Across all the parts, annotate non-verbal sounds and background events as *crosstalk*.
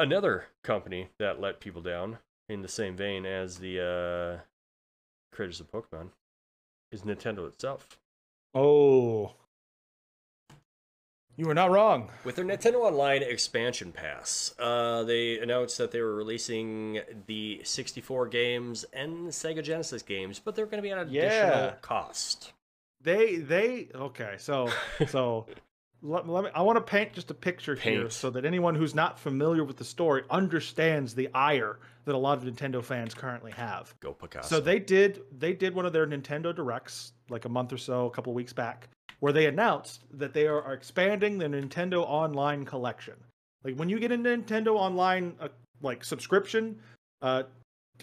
Another company that let people down in the same vein as the uh, creators of Pokemon is Nintendo itself. Oh. You were not wrong. With their Nintendo Online expansion pass, uh, they announced that they were releasing the 64 games and the Sega Genesis games, but they're going to be at an Yeah. additional cost. They they okay, so so *laughs* let, let me I want to paint just a picture here so that anyone who's not familiar with the story understands the ire that a lot of Nintendo fans currently have. Go Picasso. So they did they did one of their Nintendo Directs like a month or so, a couple of weeks back, where they announced that they are, are expanding the Nintendo Online collection. Like when you get a Nintendo Online uh, like subscription, uh,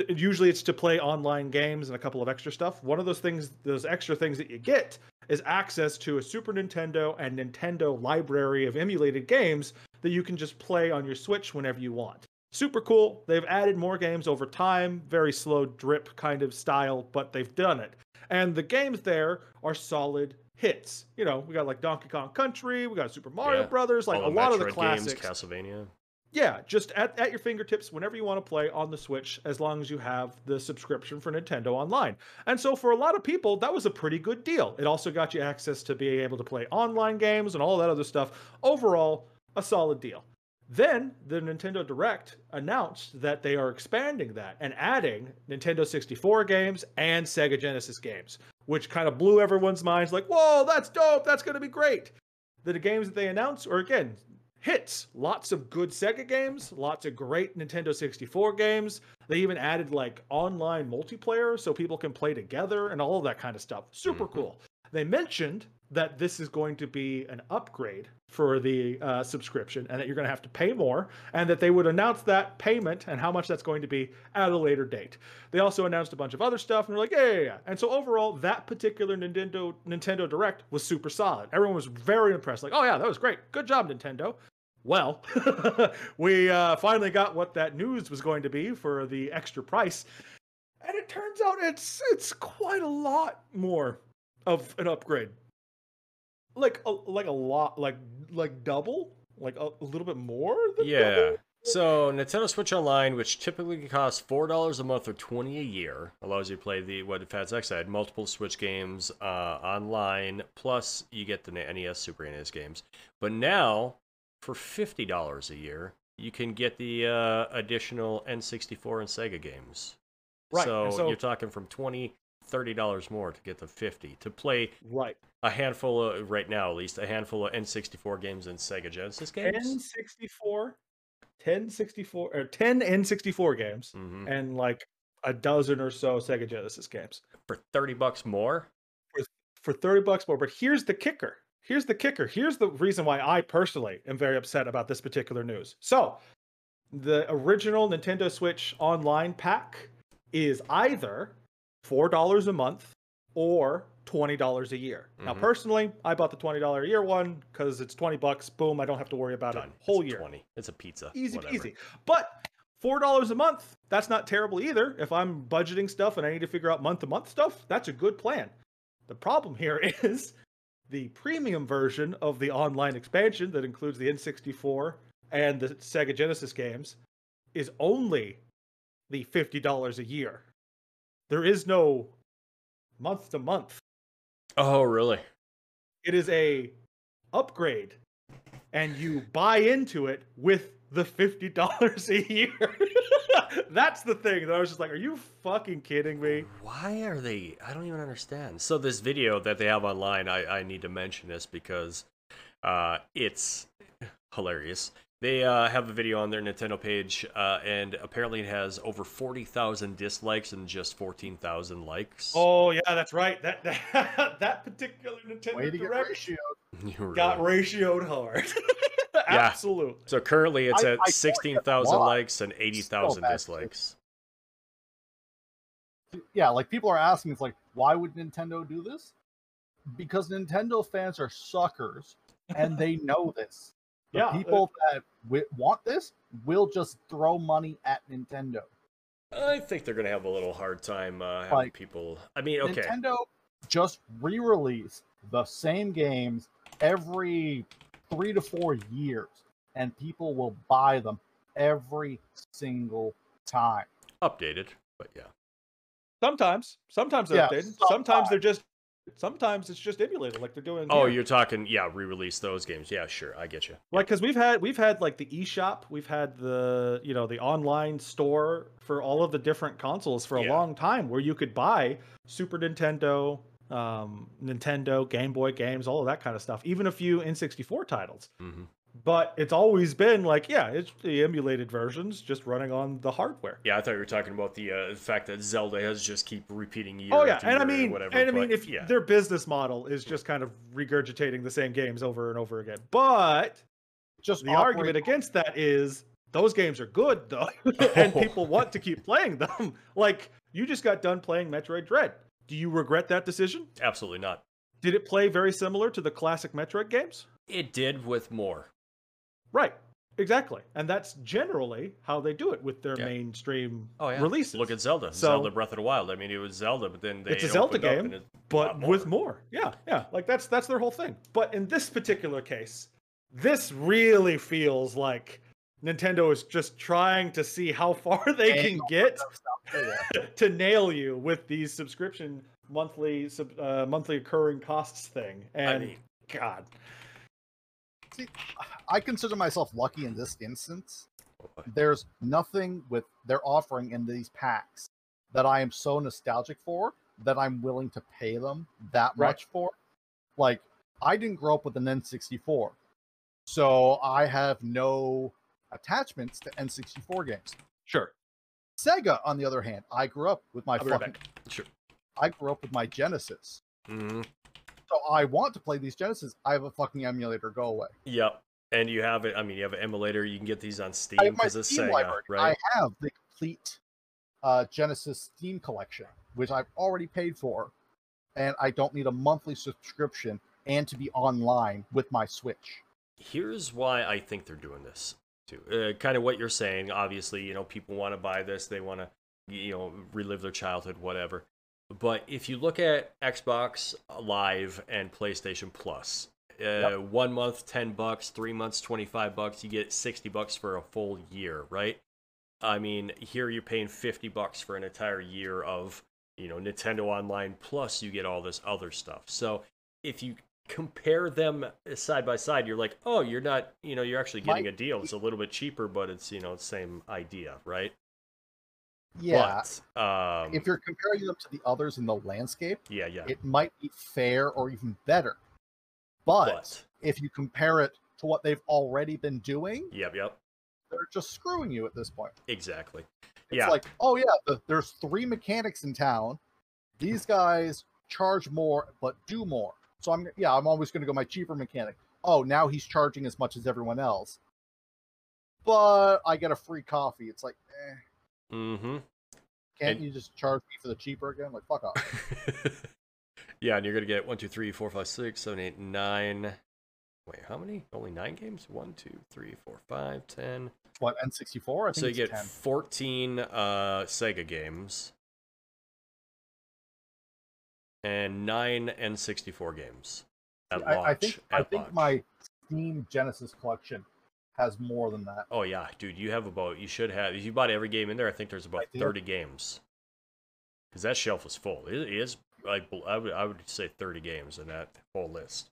usually it's to play online games and a couple of extra stuff. One of those things, those extra things that you get, is access to a Super Nintendo and Nintendo library of emulated games that you can just play on your Switch whenever you want. Super cool. They've added more games over time, very slow drip kind of style, but they've done it. And the games there are solid hits. You know, we got like Donkey Kong Country, we got Super Mario Yeah. Brothers, like All a lot of the classics. games, Castlevania. Yeah, just at, at your fingertips whenever you want to play on the Switch, as long as you have the subscription for Nintendo Online. And so for a lot of people, that was a pretty good deal. It also got you access to being able to play online games and all that other stuff. Overall, a solid deal. Then the Nintendo Direct announced that they are expanding that and adding Nintendo 64 games and Sega Genesis games, which kind of blew everyone's minds like, whoa, that's dope, that's going to be great. The games that they announced are, again, hits. Lots of good Sega games, lots of great Nintendo 64 games. They even added like online multiplayer so people can play together and all of that kind of stuff. Super Mhm. cool. They mentioned that this is going to be an upgrade for the uh, subscription and that you're going to have to pay more and that they would announce that payment and how much that's going to be at a later date. They also announced a bunch of other stuff and they're like, yeah, yeah, yeah. And so overall, that particular Nintendo Nintendo Direct was super solid. Everyone was very impressed. Like, oh yeah, that was great. Good job, Nintendo. Well, *laughs* we uh, finally got what that news was going to be for the extra price, and it turns out it's it's quite a lot more of an upgrade. Like a like a lot, like like double, like a, a little bit more. Than Yeah. double? So Nintendo Switch Online, which typically costs four dollars a month or twenty a year, allows you to play the what Fatsack said, multiple Switch games uh, online. Plus, you get the NES, Super NES games. But now, for fifty dollars a year, you can get the uh, additional N64 and Sega games. Right, So, so- you're talking from 20 30 dollars more to get the 50 to play Right. A handful of right now at least a handful of N64 games and Sega Genesis games. N64, 10 64 or 10 N64 games, Mhm. and like a dozen or so Sega Genesis games. For 30 bucks more? for 30 bucks more. But here's the kicker. Here's the kicker. Here's the reason why I personally am very upset about this particular news. So, the original Nintendo Switch online pack is either $4 a month or $20 a year. Now, Mhm. personally, I bought the $20 a year one because it's 20 bucks. Boom, I don't have to worry about Done. it whole It's year. 20. It's a pizza. Easy whatever. peasy. But four dollars a month, that's not terrible either. If I'm budgeting stuff and I need to figure out month to month stuff, that's a good plan. The problem here *laughs* is the premium version of the online expansion that includes the N64 and the Sega Genesis games is only the $50 a year. There is no month to month. Oh, really? It is a upgrade and you buy into it with the $50 a year. *laughs* That's the thing that I was just like, are you fucking kidding me? Why are they? I don't even understand. So this video that they have online, I, I need to mention this because uh, it's hilarious. They uh, have a video on their Nintendo page, uh, and apparently it has over forty thousand dislikes and just fourteen thousand likes. Oh yeah, that's right. That that, *laughs* that particular Nintendo Way to get Direct ratio. *laughs* Got really- ratioed hard. *laughs* Absolutely. So currently it's I- I at totally sixteen thousand likes and eighty thousand bad. dislikes. Yeah, like people are asking, it's like, why would Nintendo do this? Because Nintendo fans are suckers, and they know this. The Yeah, people that wi- want this will just throw money at Nintendo. I think they're gonna have a little hard time uh, having Like, people. I mean, okay, Nintendo just re-release the same games every three to four years, and people will buy them. every single time. Updated, but yeah. Sometimes, sometimes they're Yeah, updated. Sometimes they're just. Sometimes it's just emulated, like they're doing. Oh, here. you're talking, yeah, re-release those games. Yeah, sure, I get you. like because we've had we've had like the eShop, we've had the you know the online store for all of the different consoles for a Yeah. long time, where you could buy Super Nintendo, um, Nintendo, Game Boy games, all of that kind of stuff, even a few N64 titles. hmm But it's always been like, yeah, it's the emulated versions just running on the hardware. Yeah, I thought you were talking about the uh, fact that Zelda has just keep repeating year Oh yeah, after and I year or mean, whatever. and I mean, if yeah, their business model is just kind of regurgitating the same games over and over again, but Just the operate- argument against that is those games are good though, *laughs* and Oh. people want to keep playing them. *laughs* like you just got done playing Metroid Dread. Do you regret that decision? absolutely not. Did it play very similar to the classic Metroid games? It did with more. Right. Exactly. And that's generally how they do it with their Yeah. mainstream Oh yeah, releases. Look at Zelda, So- Zelda Breath of the Wild. I mean, it was Zelda, but then they It's a Zelda game, and but lot with more. Yeah, yeah. Like that's that's their whole thing. But in this particular case, this really feels like Nintendo is just trying to see how *laughs* far they can get *laughs* to nail you with these subscription monthly uh, monthly occurring costs thing. And I mean, God, See, I consider myself lucky in this instance. There's nothing with their offering in these packs that I am so nostalgic for that I'm willing to pay them that Right. much for. Like, I didn't grow up with an N64, so I have no attachments to N64 games. sure. Sega, on the other hand, I grew up with my I'll right fucking. sure. I grew up with my Genesis, hmm so I want to play these Genesis. I have a fucking emulator. Go away. Yep. And you have it. I mean, you have an emulator. You can get these on Steam I have my because it's Steam Sega, library. right? I have the complete uh, Genesis Steam collection, which I've already paid for, and I don't need a monthly subscription and to be online with my Switch. Here's why I think they're doing this too. Uh, kind of what you're saying. Obviously, you know, people want to buy this. They want to, you know, relive their childhood, whatever. But if you look at Xbox Live and PlayStation Plus, uh, Yep. one month ten bucks, three months twenty five bucks, you get sixty bucks for a full year, right? I mean, here you're paying fifty bucks for an entire year of, you know, Nintendo Online plus you get all this other stuff. So if you compare them side by side, you're like, oh, you're not, you know, you're actually getting a deal. It's a little bit cheaper, but it's, you know, same idea, right? Yeah, But, um, if you're comparing them to the others in the landscape, yeah, yeah. it might be fair or even better. But, but, if you compare it to what they've already been doing, yep, yep, they're just screwing you at this point. exactly. It's Yeah. like, oh yeah, the, there's three mechanics in town. These guys charge more but do more. So I'm yeah, I'm always going to go my cheaper mechanic. Oh, now he's charging as much as everyone else. But I get a free coffee. It's like, eh, Mm-hmm. can't And- you just charge me for the cheaper again? Like, fuck off. *laughs* yeah, and you're gonna get one, two, three, four, five, six, seven, eight, nine. Wait, how many? Only nine games? One, two, three, four, five, ten. What N64? I think So you get 10. 14 uh, Sega games and nine N64 games at I, launch. I think I think launch. my Steam Genesis collection has more than that. Oh yeah, dude, you have about you should have if you bought every game in there. I think there's about 30 games. Because that shelf is full. It is like I would I would say 30 games in that whole list.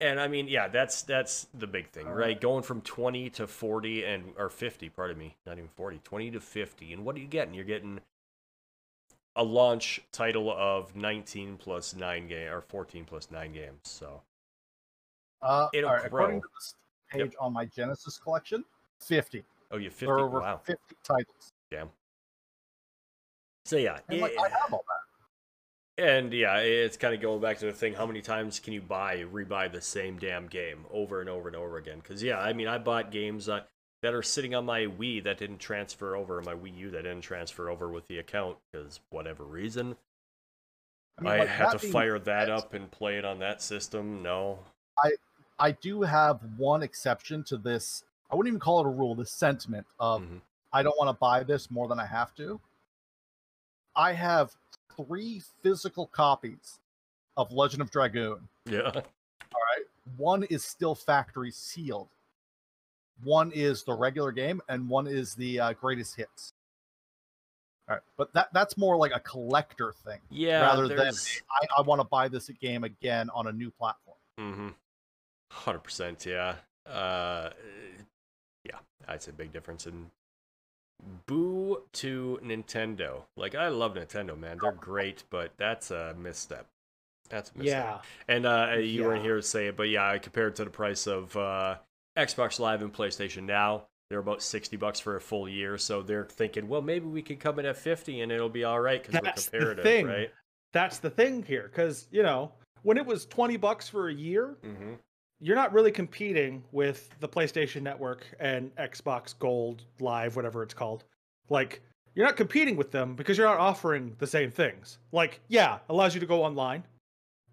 And I mean, yeah, that's that's the big thing, right? Going from 20 to 40 and or 50, pardon me, not even 40, 20 to 50. And what are you getting? You're getting a launch title of 19 plus 9 game or 14 plus 9 games. So, Uh, It'll right, according grow. to this page on my Genesis collection, 50. oh, you 50. There over Wow. 50 titles. Damn. So yeah, And like, it- I have all that. And yeah, it's kind of going back to the thing: how many times can you buy, rebuy the same damn game over and over and over again? Because yeah, I mean, I bought games uh, that are sitting on my Wii that didn't transfer over, my Wii U that didn't transfer over with the account because whatever reason. I, mean, like, had to fire that up and play it on that system. No, I do have one exception to this. I wouldn't even call it a rule. This sentiment of Mhm. I don't want to buy this more than I have to. I have three physical copies of Legend of Dragoon. yeah, All right, one is still factory sealed. One is the regular game, and one is the uh, greatest hits. All right, but that that's more like a collector thing Yeah, rather than I, I want to buy this game again on a new platform. Mm-hmm. Hundred percent, yeah. Uh, yeah, I'd say big difference in boo to Nintendo. Like I love Nintendo, man. They're great, but that's a misstep. That's a misstep. Yeah. And uh, you weren't here to say it, but yeah, I compared to the price of uh, Xbox Live and PlayStation Now. They're about sixty bucks for a full year, so they're thinking, well, maybe we could come in at fifty and it'll be all right because we're That's the comparative, thing. right? That's the thing here, because you know when it was twenty bucks for a year, Mm-hmm. You're not really competing with the PlayStation Network and Xbox Gold Live, whatever it's called. Like, you're not competing with them because you're not offering the same things. Like, yeah, allows you to go online,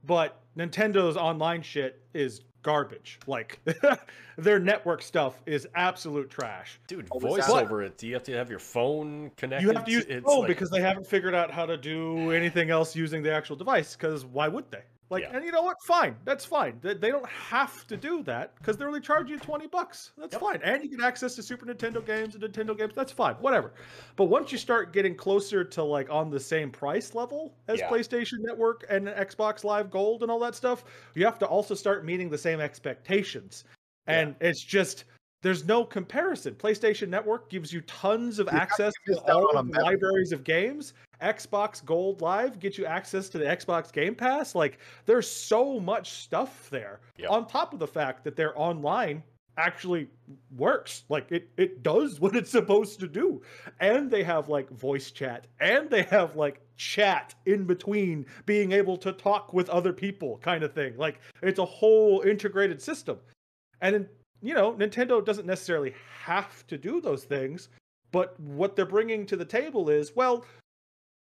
but Nintendo's online shit is garbage. Like, *laughs* their network stuff is absolute trash. Dude, Oh, voice is over it. Do you have to have your phone connected? You have to use It's phone like- because they haven't figured out how to do anything else using the actual device. Because why would they? Like, Yeah. and you know what? Fine, that's fine. They, they don't have to do that because they're only charging you twenty bucks. That's Yep. fine, and you get access to Super Nintendo games and Nintendo games. That's fine, whatever. But once you start getting closer to like on the same price level as Yeah. PlayStation Network and Xbox Live Gold and all that stuff, you have to also start meeting the same expectations. And it's just there's no comparison. PlayStation Network gives you tons of access to all of the libraries of games. Xbox Gold Live gets you access to the Xbox Game Pass. Like there's so much stuff there. Yep. On top of the fact that their online actually works. Like it it does *laughs* what it's supposed to do. And they have like voice chat and they have like chat in between being able to talk with other people kind of thing. Like it's a whole integrated system. And you know, Nintendo doesn't necessarily have to do those things, but what they're bringing to the table is, well,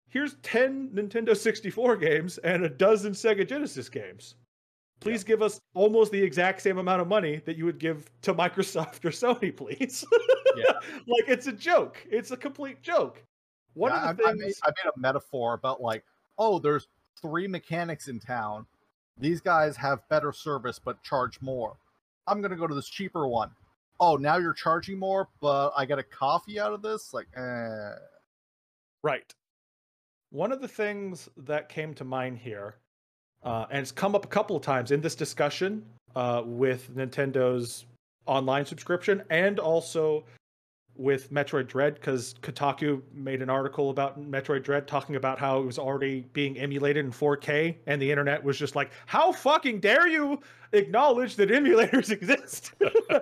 here's 10 Nintendo 64 games and a dozen Sega Genesis games. Please give us almost the exact same amount of money that you would give to *laughs* Microsoft or Sony, please. Yeah. *laughs* like it's a joke. It's a complete joke. One Yeah, of the I, I things made, I made a metaphor about like, oh, there's three mechanics in town. These guys have better service but charge more. I'm gonna go to this cheaper one. Oh, now you're charging more, but I get a coffee out of this. Like, eh. Right. One of the things that came to mind here, uh, and it's come up a couple of times in this discussion uh, with Nintendo's online subscription and also with Metroid Dread, because Kotaku made an article about Metroid Dread talking about how it was already being emulated in 4K, and the internet was just like, How fucking dare you acknowledge that emulators *laughs* exist?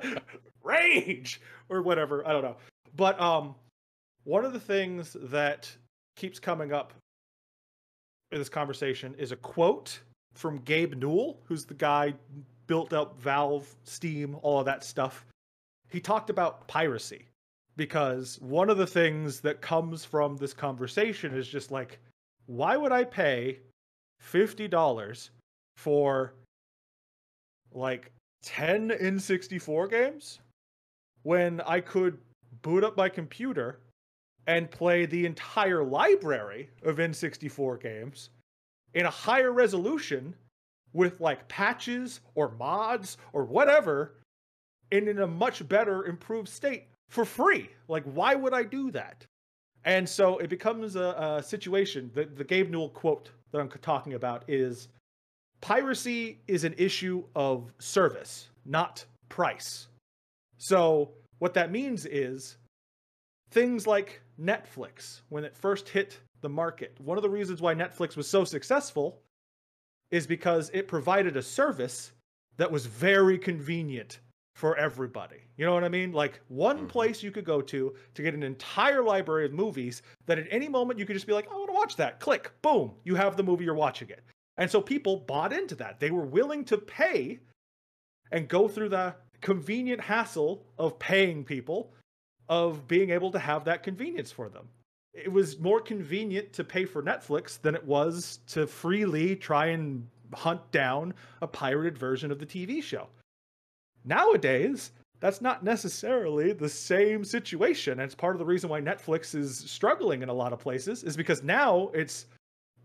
*laughs* Rage! Or whatever. I don't know. But um, one of the things that keeps coming up in this conversation is a quote from Gabe Newell, who's the guy built up Valve, Steam, all of that stuff. He talked about piracy because one of the things that comes from this conversation is just like, why would I pay $50 for like 10 N64 games when I could boot up my computer and play the entire library of N64 games in a higher resolution with like patches or mods or whatever and in a much better improved state for free. Like, why would I do that? And so it becomes a, a situation. The, the Gabe Newell quote that I'm talking about is piracy is an issue of service, not price. So what that means is things like Netflix, when it first hit the market, one of the reasons why Netflix was so successful is because it provided a service that was very convenient for everybody. You know what I mean? Like one Mhm. place you could go to to get an entire library of movies that at any moment you could just be like, I want to watch that. Click, boom, you have the movie, you're watching it. And so people bought into that. They were willing to pay and go through the convenient hassle of paying people of being able to have that convenience for them. It was more convenient to pay for Netflix than it was to freely try and hunt down a pirated version of the TV show. Nowadays, that's not necessarily the same situation. And it's part of the reason why Netflix is struggling in a lot of places, is because now it's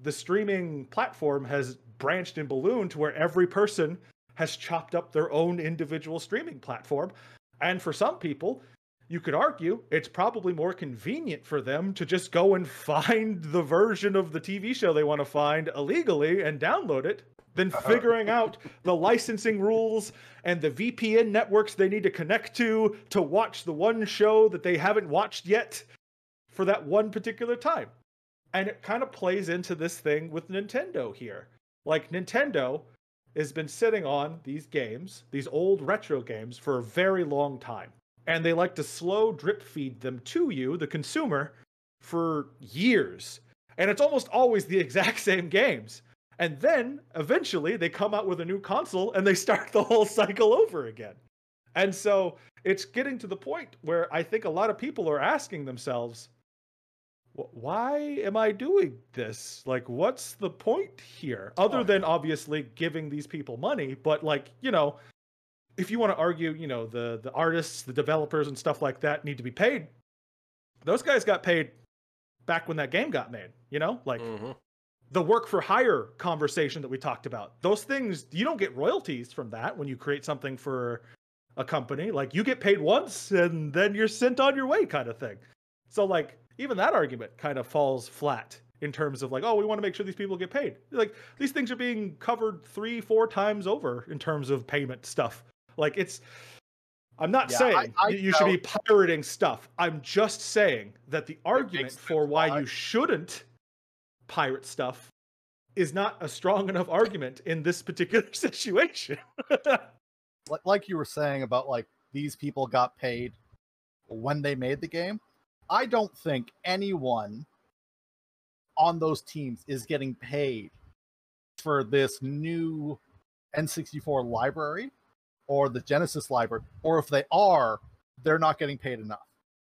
the streaming platform has branched and ballooned to where every person has chopped up their own individual streaming platform. And for some people, you could argue it's probably more convenient for them to just go and *laughs* find the version of the TV show they want to find illegally and download it than uh-huh. figuring out the licensing rules and the VPN networks they need to connect to to watch the one show that they haven't watched yet for that one particular time. And it kind of plays into this thing with Nintendo here. Like Nintendo has been sitting on these games, these old retro games, for a very long time. And they like to slow drip feed them to you, the consumer, for years. And it's almost always the *laughs* exact same games. And then eventually they come out with a new console and they *laughs* start the whole cycle over again. And so it's getting to the point where I think a lot of people are asking themselves, why am I doing this? Like, what's the point here? Other than obviously giving these people money, but like, you know, if you want to argue, you know, the the artists, the developers, and stuff like that need to be paid. Those guys got paid back when that game got made. You know, like mm-hmm. The work for hire conversation that we talked about. Those things you don't get royalties from that when you create something for a company. Like you get paid once and then you're sent on your way, kind of thing. So like even that argument kind of falls flat in terms of like, oh, we want to make sure these people get paid. Like these things are being covered three, four times over in terms of payment stuff. Like it's I'm not yeah, saying I, I you should be pirating stuff. I'm just saying that the argument for why you shouldn't pirate stuff is not a strong enough argument in this particular *laughs* situation. like you were saying about like these people got paid when they made the game. I don't think anyone on those teams is getting paid for this new N64 library or the Genesis library, or if they are, they're not getting paid enough.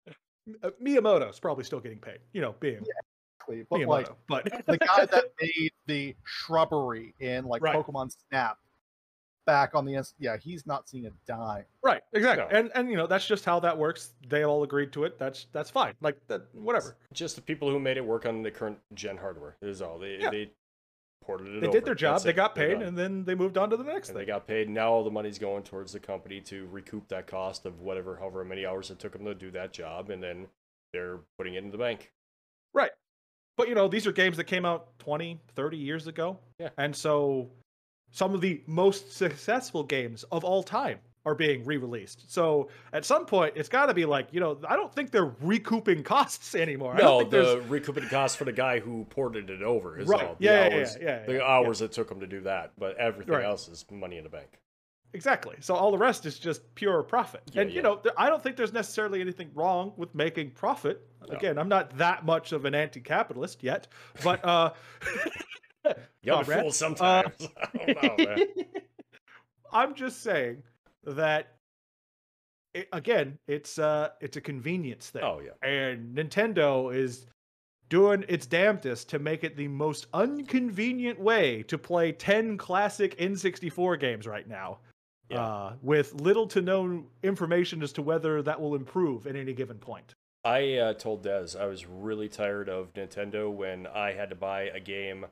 *laughs* Uh, Miyamoto's probably still getting paid, you know, being yeah, exactly. but Miyamoto, like but *laughs* the guy that made the shrubbery in like right. Pokemon Snap back on the S. Yeah, he's not seeing a dime. Right, exactly. No. And and you know that's just how that works. They all agreed to it. That's that's fine. Like that, whatever. Just the people who made it work on the current gen hardware is all. They yeah. they ported it. They over. did their job. That's they it. got paid, and then they moved on to the next and thing. They got paid. Now all the money's going towards the company to recoup that cost of whatever, however many hours it took them to do that job, and then they're putting it in the bank. Right. But you know, these are games that came out 20, 30 years ago. Yeah. And so some of the most successful games of all time are being re-released. So at some point, it's got to be like, you know, I don't think they're recouping costs anymore. No, the recouping costs for the guy who ported it over is right. all. The yeah, hours, yeah, yeah, yeah, The hours it took him to do that, but everything right. else is money in the bank. Exactly. So all the rest is just pure profit. Yeah, and you know, I don't think there's necessarily anything wrong with making profit. No. Again, I'm not that much of an anti-capitalist yet, but uh You're a fool sometimes. *laughs* Uh, know. *laughs* I'm just saying that it, again, it's uh it's a convenience thing. Oh yeah. And Nintendo is doing its damnedest to make it the most inconvenient way to play 10 classic N64 games right now. Yeah. Uh, with little to no information as to whether that will improve at any given point. I uh, told Dez I was really tired of Nintendo when I had to buy a game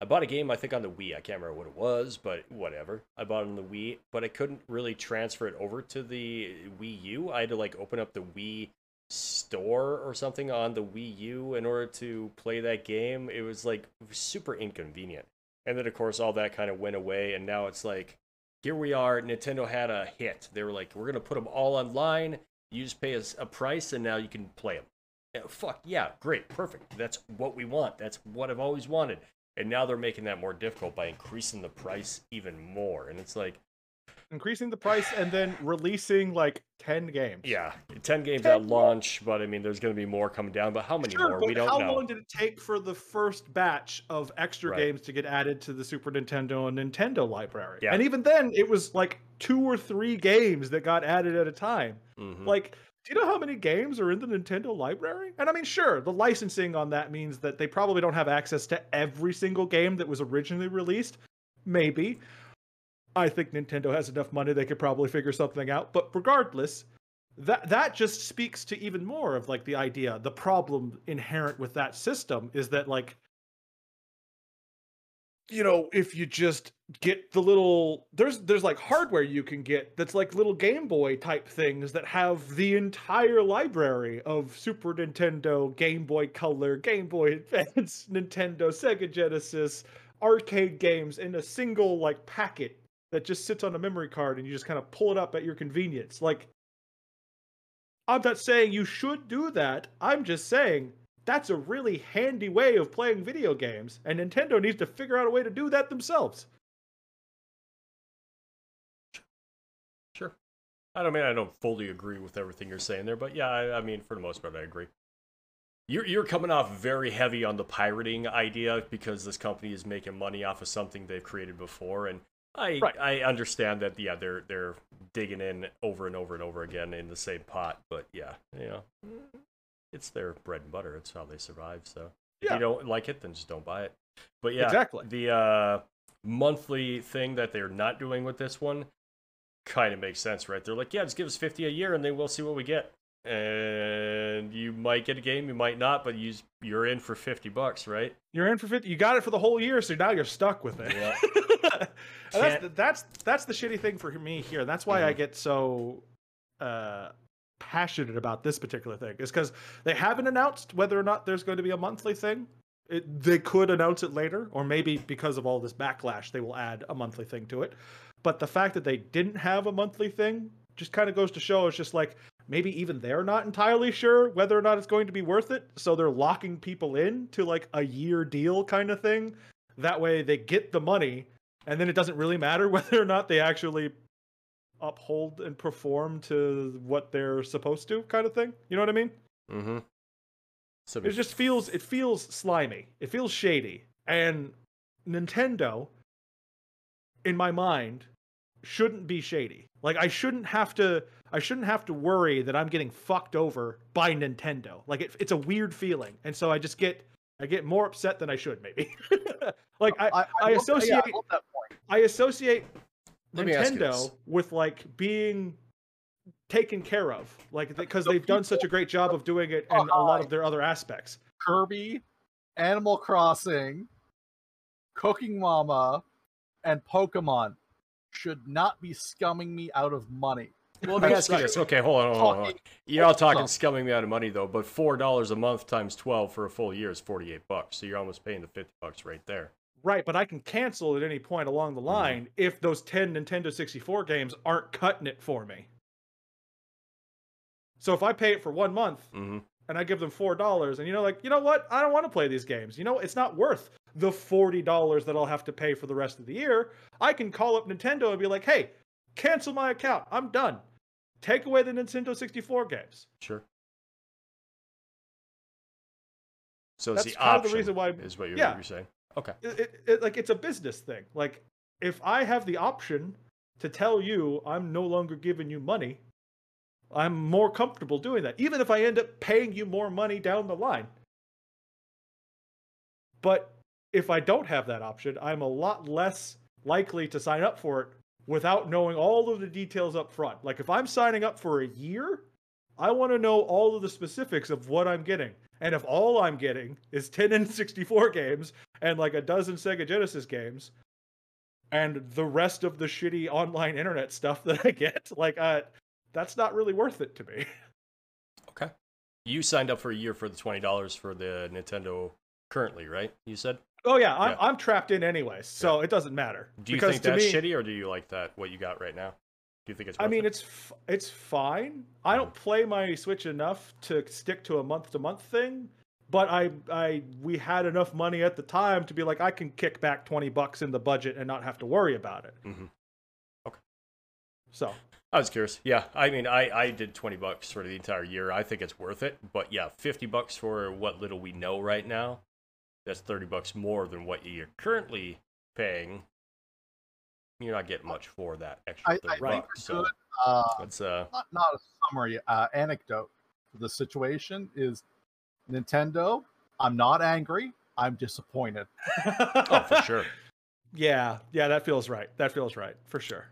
I bought a game I think on the Wii. I can't remember what it was, but whatever. I bought it on the Wii, but I couldn't really transfer it over to the Wii U. I had to like open up the Wii store or something on the Wii U in order to play that game. It was like super inconvenient. And then of course all that kind of went away and now it's like here we are, Nintendo had a hit. They were like, we're going to put them all online. You just pay us a price and now you can play them. Yeah, fuck yeah, great, perfect. That's what we want. That's what I've always wanted and now they're making that more difficult by increasing the price even more and it's like increasing the price and then releasing like 10 games yeah 10 games 10 at launch but i mean there's going to be more coming down but how many sure, more we don't how know how long did it take for the first batch of extra right. games to get added to the super nintendo and nintendo library yeah. and even then it was like two or three games that got added at a time mm-hmm. like do you know how many games are in the Nintendo library? And I mean, sure, the licensing on that means that they probably don't have access to every single game that was originally released. Maybe. I think Nintendo has enough money they could probably figure something out. But regardless, that that just speaks to even more of like the idea, the problem inherent with that system is that like you know, if you just get the little there's there's like hardware you can get that's like little Game Boy type things that have the entire library of Super Nintendo, Game Boy Color, Game Boy Advance, *laughs* Nintendo, Sega Genesis, arcade games in a single like packet that just sits on a memory card and you just kind of pull it up at your convenience. Like I'm not saying you should do that. I'm just saying that's a really handy way of playing video games, and Nintendo needs to figure out a way to do that themselves. Sure. I don't mean I don't fully agree with everything you're saying there, but yeah, I, I mean for the most part I agree. You're you're coming off very heavy on the pirating idea because this company is making money off of something they've created before, and I Right. I understand that yeah they're they're digging in over and over and over again in the same pot, but yeah, you know, it's their bread and butter. It's how they survive. So if Yeah. you don't like it, then just don't buy it. But yeah, Exactly. the uh, monthly thing that they're not doing with this one kind of makes sense, right? They're like, yeah, just give us fifty a year, and then we'll see what we get. And you might get a game, you might not, but you you're in for fifty bucks, right? You're in for 50. You got it for the whole year, so now you're stuck with it. Yeah. *laughs* That's, the, that's that's the shitty thing for me here. That's why I Mhm. get so uh, passionate about this particular thing. Is because they haven't announced whether or not there's going to be a monthly thing. It, they could announce it later, or maybe because of all this backlash, they will add a monthly thing to it. But the fact that they didn't have a monthly thing just kind of goes to show it's just like maybe even they're not entirely sure whether or not it's going to be worth it. So they're locking people in to like a year deal kind of thing. That way they get the money and then it doesn't really matter *laughs* whether or not they actually uphold and perform to what they're supposed to kind of thing. You know what I mean? Mm-hmm. So It just feels it feels slimy. It feels shady. And Nintendo in my mind shouldn't be shady. Like I shouldn't have to I shouldn't have to worry that I'm getting fucked over by Nintendo. Like it, it's a weird feeling. And so I just get I get more upset than I should maybe. *laughs* like I, I, love that- yeah, associate I love that point. I associate Let me ask you this. Nintendo with like being taken care of, like because they've done such a great job of doing it in a lot of their other aspects. Kirby, Animal Crossing, Cooking Mama, and Pokemon should not be scumming me out of money. Well, let me ask you this. Okay, hold on, hold on, hold on. You're all talking scumming me out of money though, but four dollars a month times twelve for a full year is forty-eight bucks. So you're almost paying the fifty bucks right there. Right, but I can cancel at any point along the line if those 10 Nintendo 64 games aren't cutting it for me. So if I pay it for one month Mm-hmm. and I give them four dollars, and you know, like, you know what? I don't want to play these games. You know, it's not worth the forty dollars that I'll have to pay for the rest of the year. I can call up Nintendo and be like, hey, cancel my account. I'm done. Take away the Nintendo 64 games. Sure. So it's That's the of the reason why- is what you're, yeah. you're saying. Okay. It, it- like it's a business thing. Like if I have the option to tell you I'm no longer giving you money, I'm more comfortable doing that, even if I end up paying you more money down the line. But if I don't have that option, I'm a lot less likely to sign up for it without knowing all of the details up front. Like if I'm signing up for a year, I want to know all of the specifics of what I'm getting. And if all I'm getting is *laughs* 10 N64 games and like a dozen Sega Genesis games and the rest of the shitty online internet stuff that I get, *laughs* like uh that's not really worth it to me. *laughs* Okay. You signed up for a year for the twenty dollars for the Nintendo currently, right? You said. Oh yeah, I'm Yeah. I'm trapped in anyways, so it doesn't matter. Do you because think that's me, shitty, or do you like that what you got right now? Do you think it's? I mean, it? it's f- it's fine. I don't play my Switch enough to stick to a month to month thing, but I I we had enough money at the time to be like I can kick back twenty bucks in the budget and not have to worry about it. Mhm. Okay. So I was curious. Yeah, I mean, I, I did 20 bucks for the entire year. I think it's worth it. But yeah, 50 bucks for what little we know right now, that's 30 bucks more than what you're currently paying. You're not getting much for that extra I, 30 I think bucks. a So uh, that's uh, not, not a summary uh, anecdote the situation is Nintendo. I'm not angry. I'm disappointed. *laughs* oh, for sure. Yeah, yeah, that feels right. That feels right for sure.